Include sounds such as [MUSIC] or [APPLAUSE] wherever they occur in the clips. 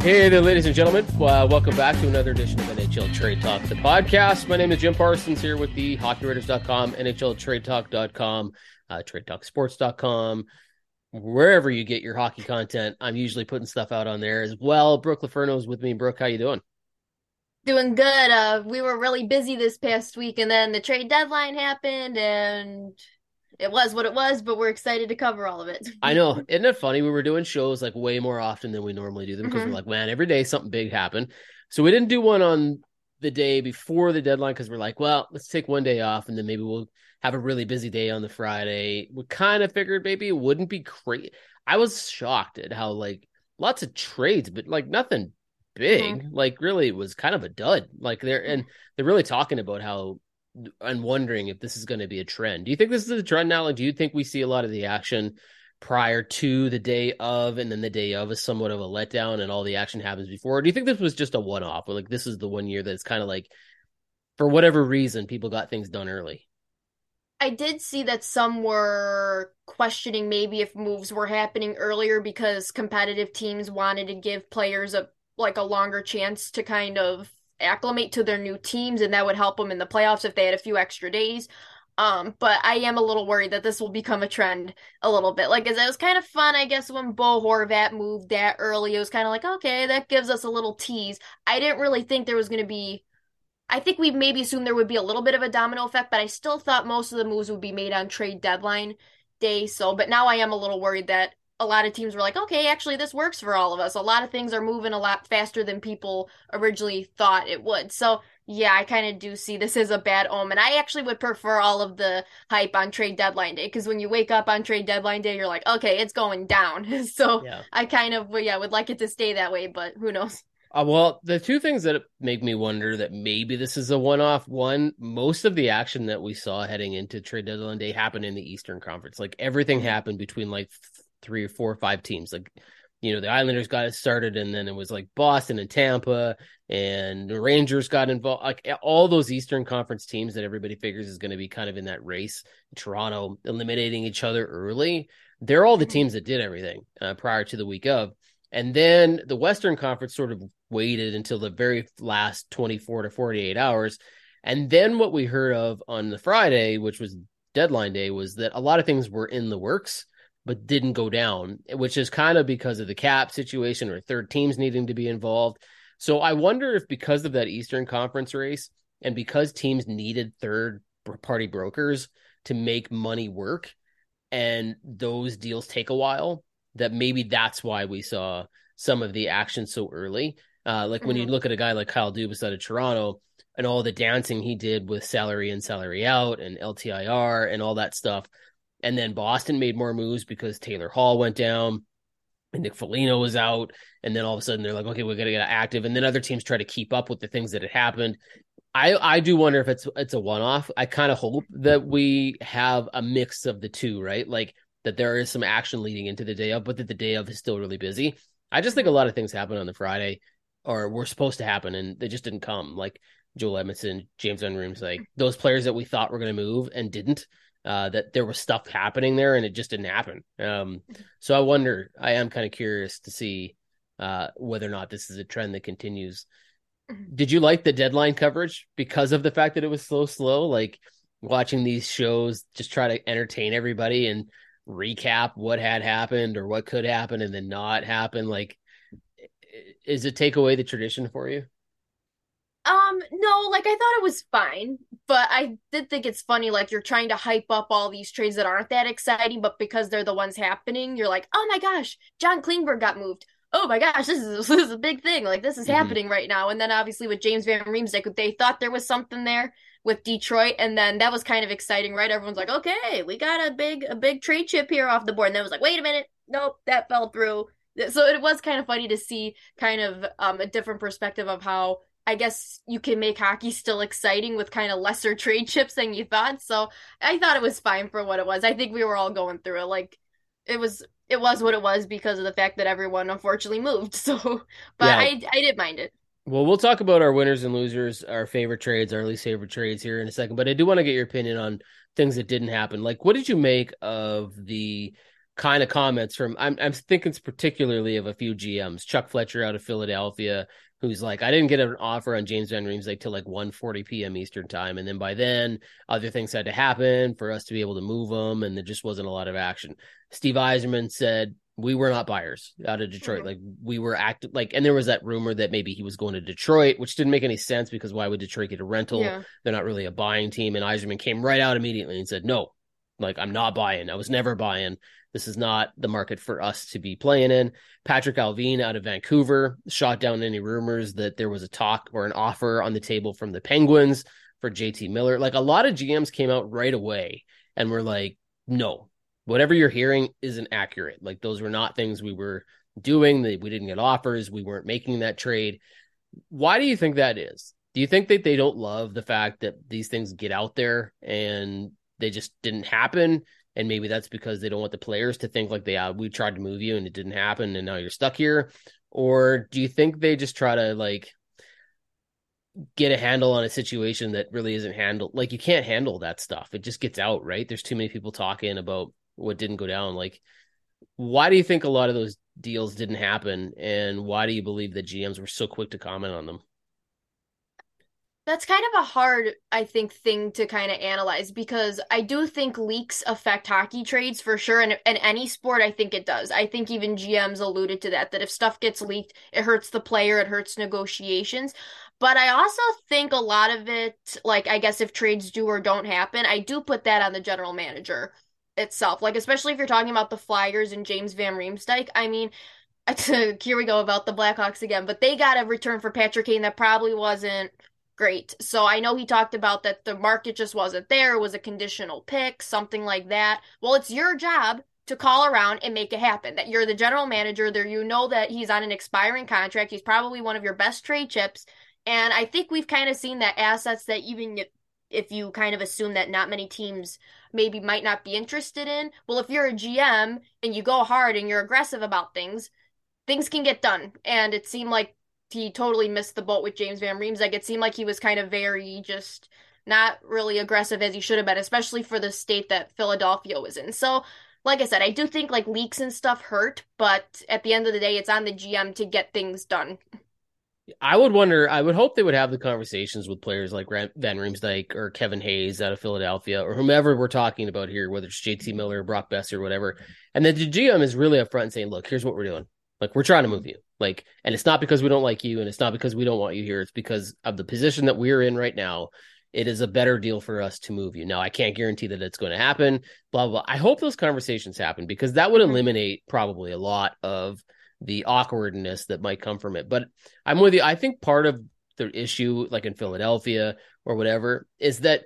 Hey there, ladies and gentlemen. Uh, welcome back to another edition of NHL Trade Talk, the podcast. My name is Jim Parsons here with the HockeyWriters.com, NHLTradeTalk.com, uh, TradeTalkSports.com, wherever you get your hockey content. I'm usually putting stuff out on there as well. Brooke Laferno is with me. Brooke, how you doing? Doing good. Uh, we were really busy this past week, and then the trade deadline happened, and it was what it was. But we're excited to cover all of it. [LAUGHS] I know, isn't it funny? We were doing shows like way more often than we normally do them because Mhm. we're like, man, every day something big happened. So we didn't do one on the day before the deadline because we're like, well, let's take one day off and then maybe we'll have a really busy day on the Friday. We kind of figured maybe it wouldn't be crazy. I was shocked at how like lots of trades, but like nothing big. Like really, it was kind of a dud. Like they're and they're really talking about how and wondering if this is going to be a trend. Do you think this is a trend now? Like, do you think we see a lot of the action prior to the day of, and then the day of is somewhat of a letdown, and all the action happens before? Or do you think this was just a one off? Or like, this is the one year that's kind of like, for whatever reason, people got things done early. I did see that some were questioning maybe if moves were happening earlier because competitive teams wanted to give players a like a longer chance to kind of acclimate to their new teams, and that would help them in the playoffs if they had a few extra days. Um, but I am a little worried that this will become a trend a little bit. Like, as it was kind of fun, I guess, when Bo Horvat moved that early. It was kind of like, okay, that gives us a little tease. I didn't really think there was going to be I think we maybe assumed there would be a little bit of a domino effect, but I still thought most of the moves would be made on trade deadline day. So, but now I am a little worried that a lot of teams were like, okay, actually, this works for all of us. A lot of things are moving a lot faster than people originally thought it would. So, yeah, I kind of do see this as a bad omen. I actually would prefer all of the hype on trade deadline day because when you wake up on trade deadline day, you're like, okay, it's going down. [LAUGHS] so, Yeah. I kind of, yeah, would like it to stay that way, but who knows? Uh, well, the two things that make me wonder that maybe this is a one-off. One, most of the action that we saw heading into trade deadline day happened in the Eastern Conference. Like everything happened between like three or four or five teams. Like, you know, the Islanders got it started, and then it was like Boston and Tampa, and the Rangers got involved. Like all those Eastern Conference teams that everybody figures is going to be kind of in that race. Toronto eliminating each other early. They're all the Mhm. teams that did everything uh, prior to the week of. And then the Western Conference sort of waited until the very last 24 to 48 hours. And then what we heard of on the Friday, which was deadline day, was that a lot of things were in the works, but didn't go down, which is kind of because of the cap situation or third teams needing to be involved. So I wonder if because of that Eastern Conference race and because teams needed third party brokers to make money work and those deals take a while, that maybe that's why we saw some of the action so early. Uh, like when you Mhm. look at a guy like Kyle Dubas out of Toronto and all the dancing he did with salary in, salary out, and LTIR and all that stuff. And then Boston made more moves because Taylor Hall went down and Nick Foligno was out. And then all of a sudden they're like, okay, we're going to get active. And then other teams try to keep up with the things that had happened. I I do wonder if it's it's a one off. I kind of hope that we have a mix of the two, right? Like that there is some action leading into the day of, but that the day of is still really busy. I just think a lot of things happen on the Friday, or were supposed to happen, and they just didn't come. Like Joel Edmundson, James Van Riem's, like those players that we thought were going to move and didn't. Uh, that there was stuff happening there, and it just didn't happen. Um, so I wonder. I am kind of curious to see uh, whether or not this is a trend that continues did you like the deadline coverage because of the fact that it was so slow? Like watching these shows, just try to entertain everybody and recap what had happened or what could happen and then not happen. Like, is it take away the tradition for you? Um, no, like I thought it was fine, but I did think it's funny, like you're trying to hype up all these trades that aren't that exciting, but because they're the ones happening, you're like, oh my gosh, John Klingberg got moved. Oh my gosh, this is [LAUGHS] this is a big thing. Like this is Mhm. happening right now. And then obviously with James Van Riemsdyk, they thought there was something there with Detroit, and then that was kind of exciting, right? Everyone's like, okay, we got a big a big trade chip here off the board. And then it was like, wait a minute, nope, that fell through. So it was kind of funny to see kind of um, a different perspective of how I guess you can make hockey still exciting with kind of lesser trade chips than you thought. So I thought it was fine for what it was. I think we were all going through it. Like it was it was what it was because of the fact that everyone unfortunately moved. [LAUGHS] So but Yeah. I I didn't mind it. Well, we'll talk about our winners and losers, our favorite trades, our least favorite trades here in a second. But I do want to get your opinion on things that didn't happen. Like, what did you make of the kind of comments from I'm I'm thinking particularly of a few GMs, Chuck Fletcher out of Philadelphia, who's like, I didn't get an offer on James Van Riemsdyk till like 1:40 p.m. Eastern time, and then by then other things had to happen for us to be able to move him, and there just wasn't a lot of action. Steve Yzerman said we were not buyers out of Detroit. Mm-hmm. Like we were active, like, and there was that rumor that maybe he was going to Detroit, which didn't make any sense because why would Detroit get a rental? Yeah. They're not really a buying team. And Yzerman came right out immediately and said, no, like I'm not buying. I was never buying. This is not the market for us to be playing in. Patrik Allvin out of Vancouver shot down any rumors that there was a talk or an offer on the table from the Penguins for JT Miller. Like a lot of GMs came out right away and were like, no, whatever you're hearing isn't accurate. Like those were not things we were doing. We didn't get offers. We weren't making that trade. Why do you think that is? Do you think that they don't love the fact that these things get out there and they just didn't happen? and maybe that's because they don't want the players to think like they uh, we tried to move you and it didn't happen and now you're stuck here. Or do you think they just try to like get a handle on a situation that really isn't handled like you can't handle that stuff. It just gets out right? There's too many people talking about what didn't go down. Like why do you think a lot of those deals didn't happen? And why do you believe that gms were so quick to comment on them that's kind of a hard, I think, thing to kind of analyze because I do think leaks affect hockey trades for sure. And in any sport, I think it does. I think even GMs alluded to that, that if stuff gets leaked, it hurts the player, it hurts negotiations. But I also think a lot of it, like, I guess if trades do or don't happen, I do put that on the general manager itself. Like, especially if you're talking about the Flyers and James Van Riemsdyk. I mean, [LAUGHS] here we go about the Blackhawks again, but they got a return for Patrick Kane that probably wasn't great. So I know he talked about that the market just wasn't there, it was a conditional pick, something like that. Well, it's your job to call around and make it happen. That you're the general manager, there you know that he's on an expiring contract. He's probably one of your best trade chips. And I think we've kind of seen that assets that even if you kind of assume that not many teams maybe might not be interested in, well, if you're a GM and you go hard and you're aggressive about things, things can get done. And it seemed like he totally missed the boat with James Van Riemsdyk. It seemed like he was kind of very just not really aggressive as he should have been, especially for the state that Philadelphia was in. So, like I said, I do think like leaks and stuff hurt, but at the end of the day, it's on the GM to get things done. I would wonder. I would hope they would have the conversations with players like Van Riemsdyk or Kevin Hayes out of Philadelphia or whomever we're talking about here, whether it's JT Miller, or Brock Boeser, or whatever. And then the GM is really upfront and saying, "Look, here's what we're doing. Like we're trying to move you. Like, and it's not because we don't like you, and it's not because we don't want you here. It's because of the position that we're in right now. It is a better deal for us to move you. Now, I can't guarantee that it's going to happen. Blah blah. blah. I hope those conversations happen because that would mm-hmm. eliminate probably a lot of the awkwardness that might come from it. But I'm with you. I think part of the issue, like in Philadelphia or whatever, is that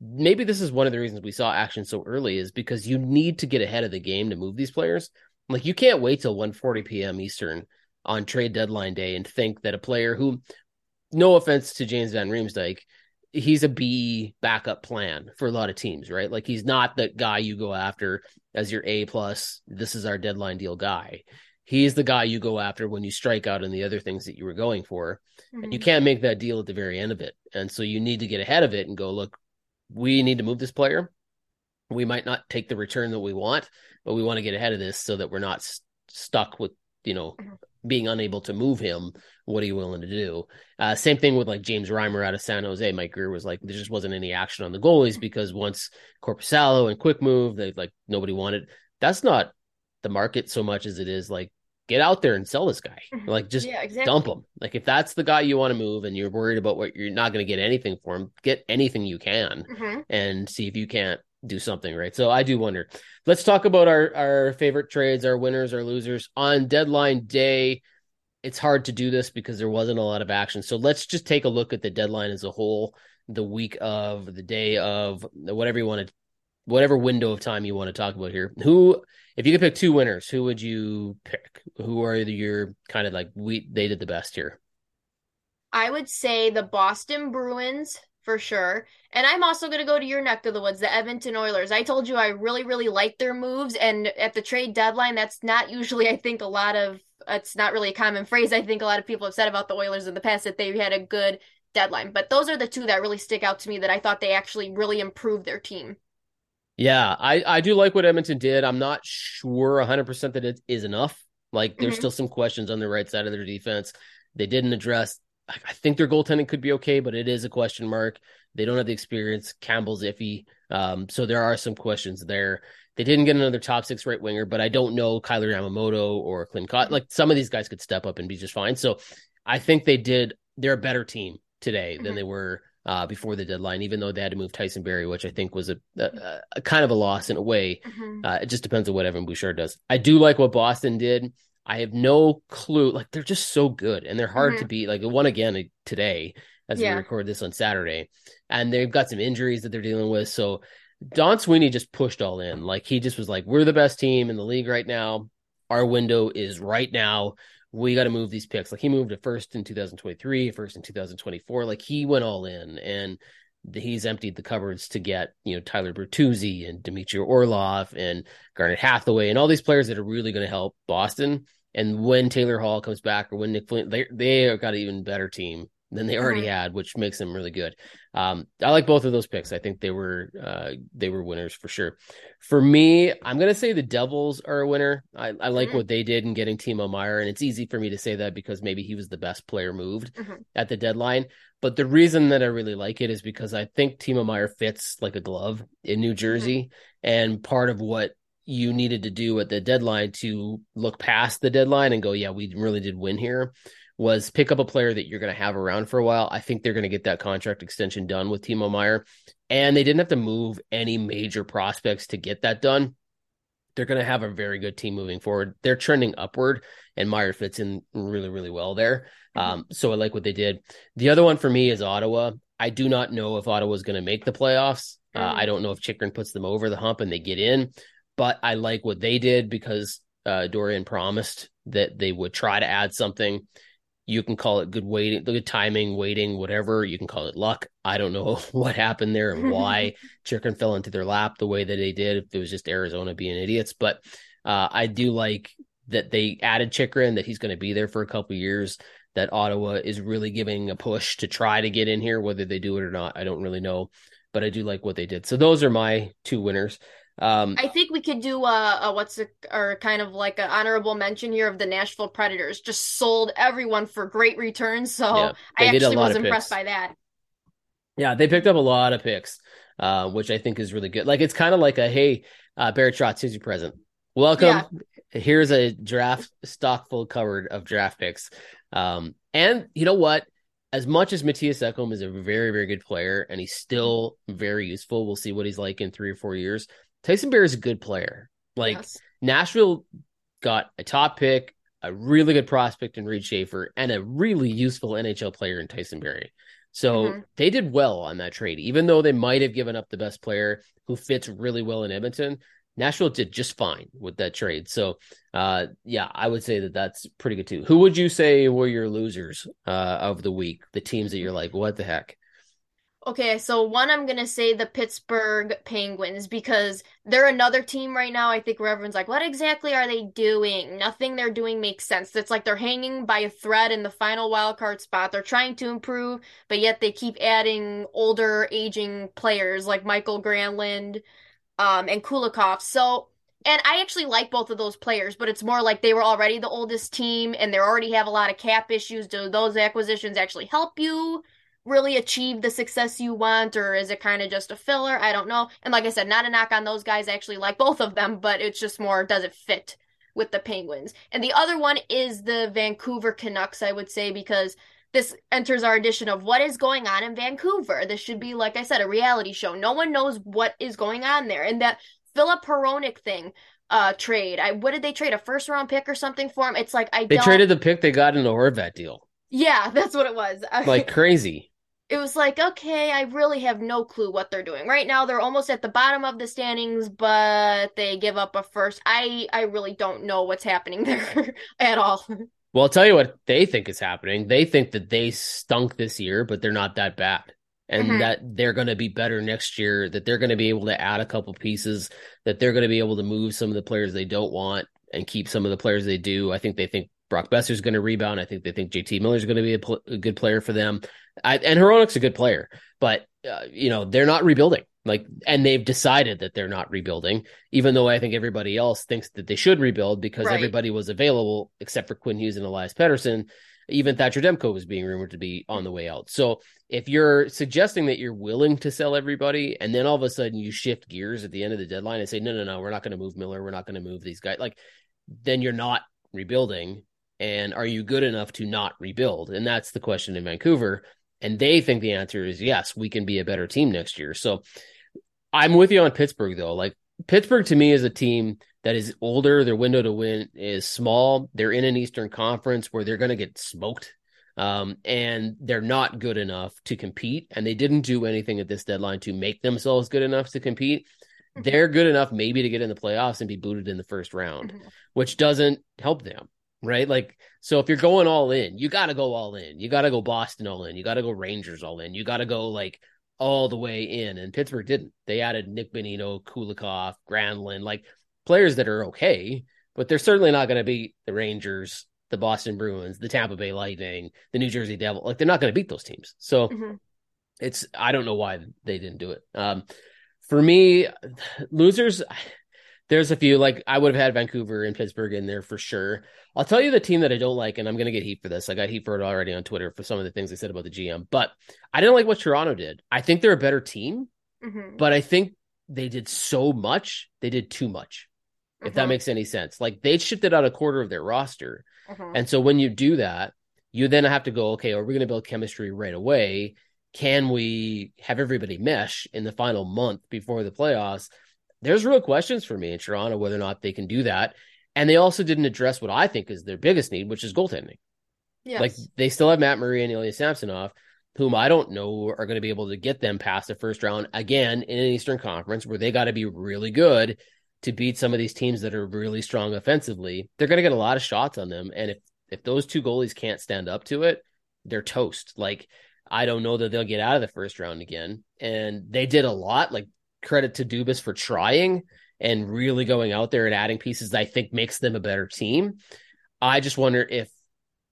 maybe this is one of the reasons we saw action so early is because you need to get ahead of the game to move these players. Like you can't wait till 1:40 p.m. Eastern on trade deadline day and think that a player who, no offense to James Van Riemsdyk, he's a B backup plan for a lot of teams, right? Like he's not the guy you go after as your A plus. This is our deadline deal guy. He's the guy you go after when you strike out on the other things that you were going for, mm-hmm. and you mm-hmm. can't make that deal at the very end of it. And so you need to get ahead of it and go, look, we need to move this player. We might not take the return that we want, but we want to get ahead of this so that we're not st- stuck with you know mm-hmm. Being unable to move him. What are you willing to do? Uh, same thing with like James Reimer out of San Jose. Mike Grier was like, there just wasn't any action on the goalies because once Korpisalo and Quick move, they like nobody wanted. That's not the market so much as it is like get out there and sell this guy. Mm-hmm. Like just yeah, exactly. dump him. Like if that's the guy you want to move and you're worried about what you're not going to get anything for him, get anything you can mm-hmm. and see if you can't do something right. So I do wonder. Let's talk about our our favorite trades, our winners, our losers on deadline day. It's hard to do this because there wasn't a lot of action. So let's just take a look at the deadline as a whole, the week of, the day of, whatever you want to, whatever window of time you want to talk about here. Who, if you could pick two winners, who would you pick? Who are your kind of like we they did the best here? I would say the Boston Bruins for sure. And I'm also going to go to your neck of the woods, the Edmonton Oilers. I told you I really, really like their moves. And at the trade deadline, that's not usually, I think, a lot of, it's not really a common phrase. I think a lot of people have said about the Oilers in the past that they had a good deadline. But those are the two that really stick out to me that I thought they actually really improved their team. Yeah, I, I do like what Edmonton did. I'm not sure 100% that it is enough. Like, there's mm-hmm. still some questions on the right side of their defense. They didn't address, I think their goaltending could be okay, but it is a question mark. They don't have the experience. Campbell's iffy. Um, so there are some questions there. They didn't get another top six right winger, but I don't know Kailer Yamamoto or Clint Cott. Like, some of these guys could step up and be just fine. So I think they did, they're a better team today mm-hmm. than they were uh, before the deadline, even though they had to move Tyson Barrie, which I think was a, a, a kind of a loss in a way. Mm-hmm. Uh, it just depends on what Evan Bouchard does. I do like what Boston did. I have no clue. Like they're just so good and they're hard mm-hmm. to beat. Like one again today as yeah. we record this on Saturday, and they've got some injuries that they're dealing with. So Don Sweeney just pushed all in. Like he just was like, "We're the best team in the league right now. Our window is right now we got to move these picks. Like he moved it first in 2023, first in 2024. Like he went all in and he's emptied the cupboards to get, you know, Tyler Bertuzzi and Dmitry Orlov and Garnet Hathaway and all these players that are really going to help Boston. And when Taylor Hall comes back or when Nick Flynn, they, they got an even better team than they already mm-hmm. had, which makes them really good. Um, I like both of those picks. I think they were uh, they were winners for sure. For me, I'm gonna say the Devils are a winner. I, I like mm-hmm. what they did in getting Timo Meier, and it's easy for me to say that because maybe he was the best player moved mm-hmm. at the deadline. But the reason that I really like it is because I think Timo Meier fits like a glove in New Jersey, mm-hmm. and part of what you needed to do at the deadline to look past the deadline and go, yeah, we really did win here was pick up a player that you're going to have around for a while. I think they're going to get that contract extension done with Timo Meier, And they didn't have to move any major prospects to get that done. They're going to have a very good team moving forward. They're trending upward, and Meier fits in really, really well there. Mm-hmm. Um, so I like what they did. The other one for me is Ottawa. I do not know if Ottawa is going to make the playoffs. Uh. Uh, I don't know if Chychrun puts them over the hump and they get in, but I like what they did because uh, Dorion promised that they would try to add something. You can call it good waiting, the good timing, waiting, whatever. You can call it luck. I don't know [LAUGHS] what happened there and why [LAUGHS] Chychrun fell into their lap the way that they did. If it was just Arizona being idiots, but uh, I do like that they added Chychrun, that he's going to be there for a couple years. That Ottawa is really giving a push to try to get in here. Whether they do it or not, I don't really know, but I do like what they did. So those are my two winners. Um, I think we could do a, a what's a, or kind of like an honorable mention here of the Nashville Predators. Just sold everyone for great returns, so yeah, I actually was impressed by that. Yeah, they picked up a lot of picks, uh, which I think is really good. Like it's kind of like a hey, uh, Barry Trotz, here's your present. Welcome. Yeah. Here's a draft stock full covered of draft picks. Um, and you know what? As much as Mattias Ekholm is a very, very good player and he's still very useful, we'll see what he's like in three or four years. Tyson Barrie is a good player. Like yes. Nashville got a top pick, a really good prospect in Reid Schaefer, and a really useful NHL player in Tyson Barrie. So mm-hmm. they did well on that trade, even though they might have given up the best player who fits really well in Edmonton. Nashville did just fine with that trade. So, uh, yeah, I would say that that's pretty good too. Who would you say were your losers uh, of the week? The teams that you're like, what the heck? Okay, so one I'm gonna say the Pittsburgh Penguins because they're another team right now. I think where everyone's like, what exactly are they doing? Nothing they're doing makes sense. It's like they're hanging by a thread in the final wild card spot. They're trying to improve, but yet they keep adding older, aging players like Mikael Granlund um, and Kulikov. So and I actually like both of those players, but it's more like they were already the oldest team and they already have a lot of cap issues. Do those acquisitions actually help you? Really achieve the success you want or is it kind of just a filler? I don't know. And like i said not a knock on those guys. I actually like both of them but it's just more does it fit with the penguins? And the other one is the vancouver canucks i would say because this enters our edition of what is going on in vancouver. This should be like i said a reality show. No one knows what is going on there. And that filip hronek thing uh trade i what did they trade a first round pick or something for him? It's like i they don't... traded the pick they got in the horvat deal. Yeah [LAUGHS] that's what it was. Like crazy it was like, okay, I really have no clue what they're doing. Right now they're almost at the bottom of the standings, but they give up a first. I I really don't know what's happening [LAUGHS] there at all. Well, I'll tell you what they think is happening. They think that they stunk this year, but they're not that bad. And mm-hmm. that they're going to be better next year, that they're going to be able to add a couple pieces, that they're going to be able to move some of the players they don't want and keep some of the players they do. I think they think Brock Boeser's going to rebound. I think they think JT Miller's going to be a, pl- a good player for them. I, and Hronek's a good player, but uh, you know they're not rebuilding. Like, and they've decided that they're not rebuilding, even though I think everybody else thinks that they should rebuild because Right. everybody was available except for Quinn Hughes and Elias Pettersson. Even Thatcher Demko was being rumored to be on the way out. So if you're suggesting that you're willing to sell everybody and then all of a sudden you shift gears at the end of the deadline and say, no, no, no, we're not going to move Miller. We're not going to move these guys. Like, then you're not rebuilding. And are you good enough to not rebuild? And that's the question in Vancouver. And they think the answer is yes, we can be a better team next year. So I'm with you on Pittsburgh, though. Like, Pittsburgh to me is a team that is older. Their window to win is small. They're in an Eastern Conference where they're going to get smoked. Um, and they're not good enough to compete. And they didn't do anything at this deadline to make themselves good enough to compete. Mhm. They're good enough maybe to get in the playoffs and be booted in the first round, Mhm. which doesn't help them. Right. Like, so if you're going all in, you got to go all in. You got to go Boston all in. You got to go Rangers all in. You got to go like all the way in. And Pittsburgh didn't. They added Nick Bonino, Kulikov, Granlund, like players that are okay, but they're certainly not going to beat the Rangers, the Boston Bruins, the Tampa Bay Lightning, the New Jersey Devil. Like they're not going to beat those teams. So Mhm. it's I don't know why they didn't do it. Um, for me, losers. There's a few like I would have had Vancouver and Pittsburgh in there for sure. I'll tell you the team that I don't like, and I'm going to get heat for this. I got heat for it already on Twitter for some of the things I said about the GM, but I didn't like what Toronto did. I think they're a better team, Mhm. but I think they did so much. They did too much. If that Mhm. makes any sense, like they shifted out a quarter of their roster, Mhm. and so when you do that, you then have to go, okay, are we going to build chemistry right away? Can we have everybody mesh in the final month before the playoffs? There's real questions for me in Toronto whether or not they can do that. And they also didn't address what I think is their biggest need, which is goaltending. Yes. Like they still have Matt Murray and Ilya Samsonov, whom I don't know are going to be able to get them past the first round again in an Eastern Conference where they got to be really good to beat some of these teams that are really strong offensively. They're going to get a lot of shots on them, and if if those two goalies can't stand up to it, they're toast. Like I don't know that they'll get out of the first round again. And they did a lot. Like credit to Dubas for trying and really going out there and adding pieces that I think makes them a better team. I just wonder if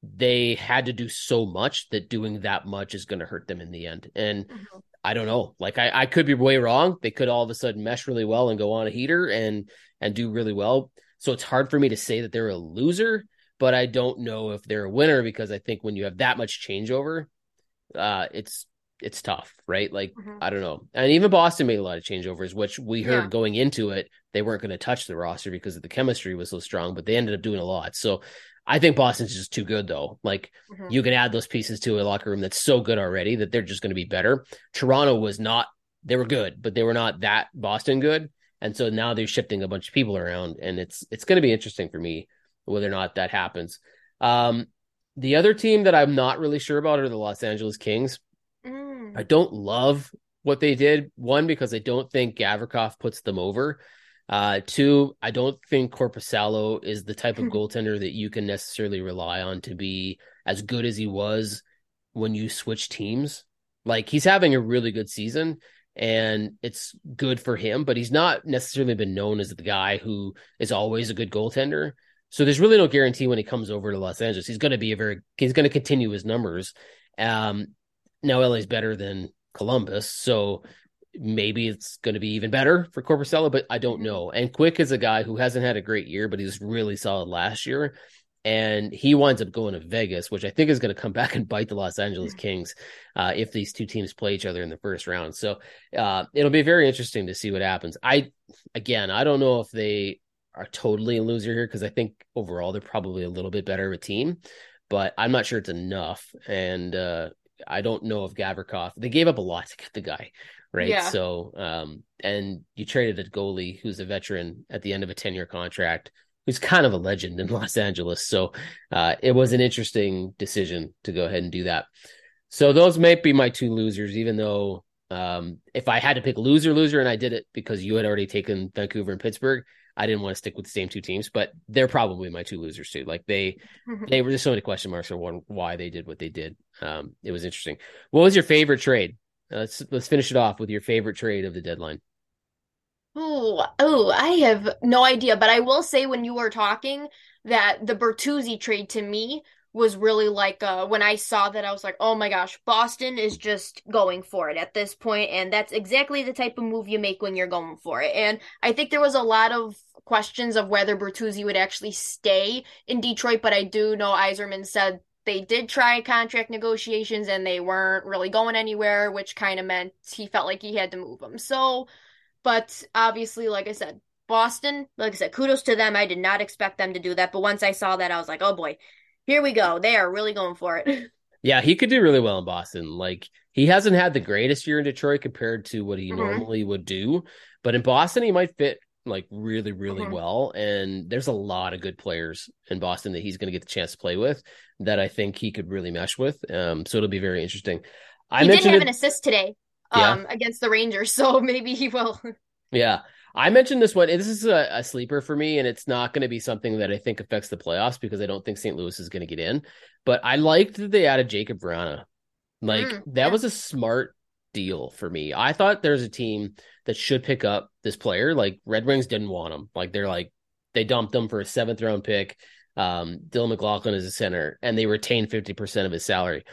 they had to do so much that doing that much is going to hurt them in the end. And Mhm. I don't know. Like I, I could be way wrong. They could all of a sudden mesh really well and go on a heater and and do really well. So it's hard for me to say that they're a loser, but I don't know if they're a winner because I think when you have that much changeover, uh, it's it's tough, right? Like Mhm. I don't know. And even Boston made a lot of changeovers, which we heard Yeah. going into it, they weren't going to touch the roster because the chemistry was so strong, but they ended up doing a lot. So I think Boston's just too good though. Like Mhm. you can add those pieces to a locker room that's so good already that they're just going to be better. Toronto was not, they were good, but they were not that Boston good. And so now they're shifting a bunch of people around and it's, it's going to be interesting for me whether or not that happens. Um, the other team that I'm not really sure about are the Los Angeles Kings. I don't love what they did. One, because I don't think Gavrikov puts them over. Uh, two, I don't think Korpisalo is the type of [LAUGHS] goaltender that you can necessarily rely on to be as good as he was when you switch teams. Like he's having a really good season and it's good for him, but he's not necessarily been known as the guy who is always a good goaltender. So there's really no guarantee when he comes over to Los Angeles. He's going to be a very, he's going to continue his numbers. Um, now LA's better than Columbus, so maybe it's going to be even better for Korpisalo, but I don't know. And Quick is a guy who hasn't had a great year, but he was really solid last year. And he winds up going to Vegas, which I think is going to come [LAUGHS] back and bite the Los Angeles Kings uh, if these two teams play each other in the first round. So uh, it'll be very interesting to see what happens. I, again, I don't know if they are totally a loser here because I think overall they're probably a little bit better of a team, but I'm not sure it's enough. And uh, I don't know if Gavrikov, they gave up a lot to get the guy, right? Yeah. So, um, and you traded a goalie who's a veteran at the end of a 10 year contract, who's kind of a legend in [LAUGHS] Los Angeles. So, uh, it was an interesting decision to go ahead and do that. So, those might be my two losers, even though, um, if I had to pick loser, loser, and I did it because you had already taken Vancouver and Pittsburgh, I didn't want to stick with the same two teams, but they're probably my two losers too. Like they, [LAUGHS] they were just so many question marks on why they did what they did. Um, it was interesting. What was your favorite trade? Uh, let's let's finish it off with your favorite trade of the deadline. Oh, oh, I have no idea, but I will say when you were talking that the Bertuzzi trade to me was really like uh, when I saw that I was like, "Oh my gosh, Boston is just going for it at this point and that's exactly the type of move you make when you're going for it." And I think there was a lot of questions of whether Bertuzzi would actually stay in Detroit, but I do know Yzerman said they did try contract negotiations and they weren't really going anywhere, which kind of meant he felt like he had to move them. So, but obviously, like I said, Boston, like I said, kudos to them. I did not expect them to do that, but once I saw that, I was like, oh boy, here we go. They are really going for it. [LAUGHS] Yeah, he could do really well in Boston. Like he hasn't had the greatest year in Detroit compared to what he mm-hmm. normally would do, but in Boston he might fit like really really mm-hmm. well and there's a lot of good players in Boston that he's going to get the chance to play with that I think he could really mesh with. Um so it'll be very interesting. I he did have it... an assist today um yeah. against the Rangers, [LAUGHS] so maybe he will. yeah. I mentioned this one. This is a, a sleeper for me, and it's not going to be something that I think affects the playoffs because I don't think St. Louis is going to get in. But I liked that they added Jakub Vrana. Like mm, that yeah. was a smart deal for me. I thought there's a team that should pick up this player. Like Red Wings didn't want him. Like they're like they dumped him for a seventh round pick. Um, Dylan McLaughlin is a center, and they retained fifty percent of his salary.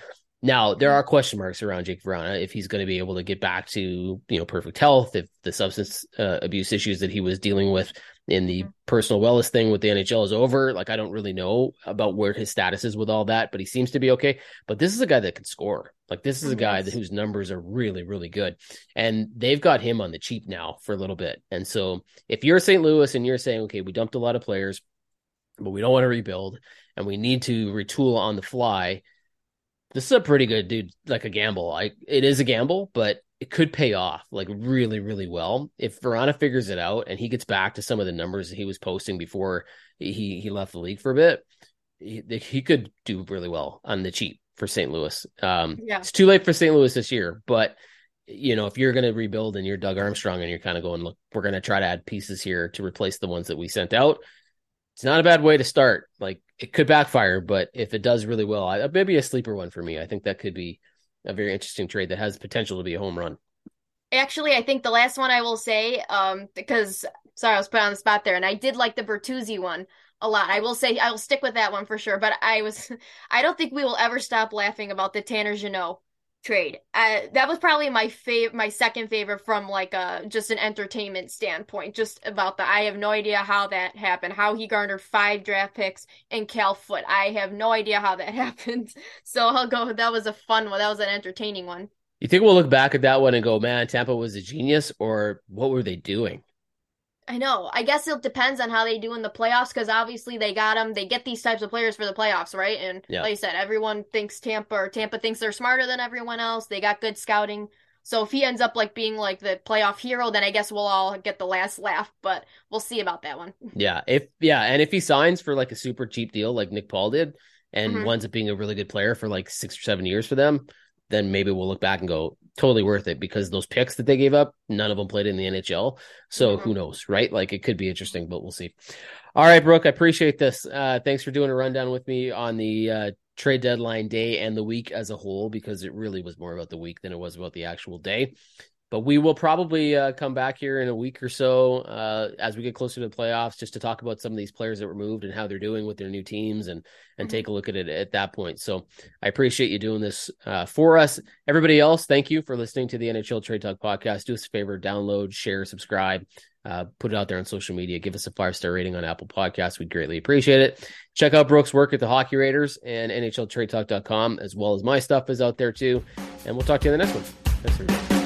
Now there are question marks around Jake Vrana if he's going to be able to get back to you know perfect health, if the substance uh, abuse issues that he was dealing with in the mm-hmm. personal wellness thing with the NHL is over. Like I don't really know about where his status is with all that, but he seems to be okay. But this is a guy that can score. Like this is a guy that, whose numbers are really really good, and they've got him on the cheap now for a little bit. And so if you're St. Louis and you're saying, okay, we dumped a lot of players, but we don't want to rebuild, and we need to retool on the fly this is a pretty good dude, like a gamble. I it is a gamble, but it could pay off like really, really well if Vrana figures it out and he gets back to some of the numbers he was posting before he he left the league for a bit. He, he could do really well on the cheap for St. Louis. Um, yeah. It's too late for St. Louis this year, but you know if you're going to rebuild and you're Doug Armstrong and you're kind of going, look, we're going to try to add pieces here to replace the ones that we sent out. It's not a bad way to start. Like it could backfire, but if it does really well, I, maybe a sleeper one for me. I think that could be a very interesting trade that has potential to be a home run. Actually, I think the last one I will say, um, because sorry, I was put on the spot there, and I did like the Bertuzzi one a lot. I will say I will stick with that one for sure. But I was, [LAUGHS] I don't think we will ever stop laughing about the Tanner Jeannot trade. Uh, that was probably my favorite, my second favorite from like a uh, just an entertainment standpoint. Just about the, I have no idea how that happened. How he garnered five draft picks in Cal Foote. I have no idea how that [LAUGHS] happened. So I'll go. That was a fun one. That was an entertaining one. You think we'll look back at that one and go, man, Tampa was a genius, or what were they doing? I know. I guess it depends on how they do in the playoffs because obviously they got them. They get these types of players for the playoffs, right? And yeah. like I said, everyone thinks Tampa or Tampa thinks they're smarter than everyone else. They got good scouting. So if he ends up like being like the playoff hero, then I guess we'll all get the last [LAUGHS] laugh. But we'll see about that one. [LAUGHS] Yeah, if yeah, and if he signs for like a super cheap deal like Nick Paul did, and mm-hmm. winds up being a really good player for like six or seven years for them, then maybe we'll look back and go, totally worth it because those picks that they gave up, none of them played in the NHL. So mm-hmm. who knows, right? Like it could be interesting, but we'll see. All right, Brooke, I appreciate this. Uh, thanks for doing a rundown with me on the uh, trade deadline day and the week as a whole because it really was more about the week than it was about the actual day. But we will probably uh, come back here in a week or so uh, as we get closer to the playoffs, just to talk about some of these players that were moved and how they're doing with their new teams, and and mm-hmm. take a look at it at that point. So I appreciate you doing this uh, for us. Everybody else, thank you for listening to the NHL Trade Talk podcast. Do us a favor, download, share, subscribe. Uh, put it out there on social media. Give us a five star rating on Apple Podcasts. We'd greatly appreciate it. Check out Brooks' work at the Hockey Writers and NHLTradeTalk.com, as well as my stuff is out there too. And we'll talk to you in the next one. Thanks, everybody.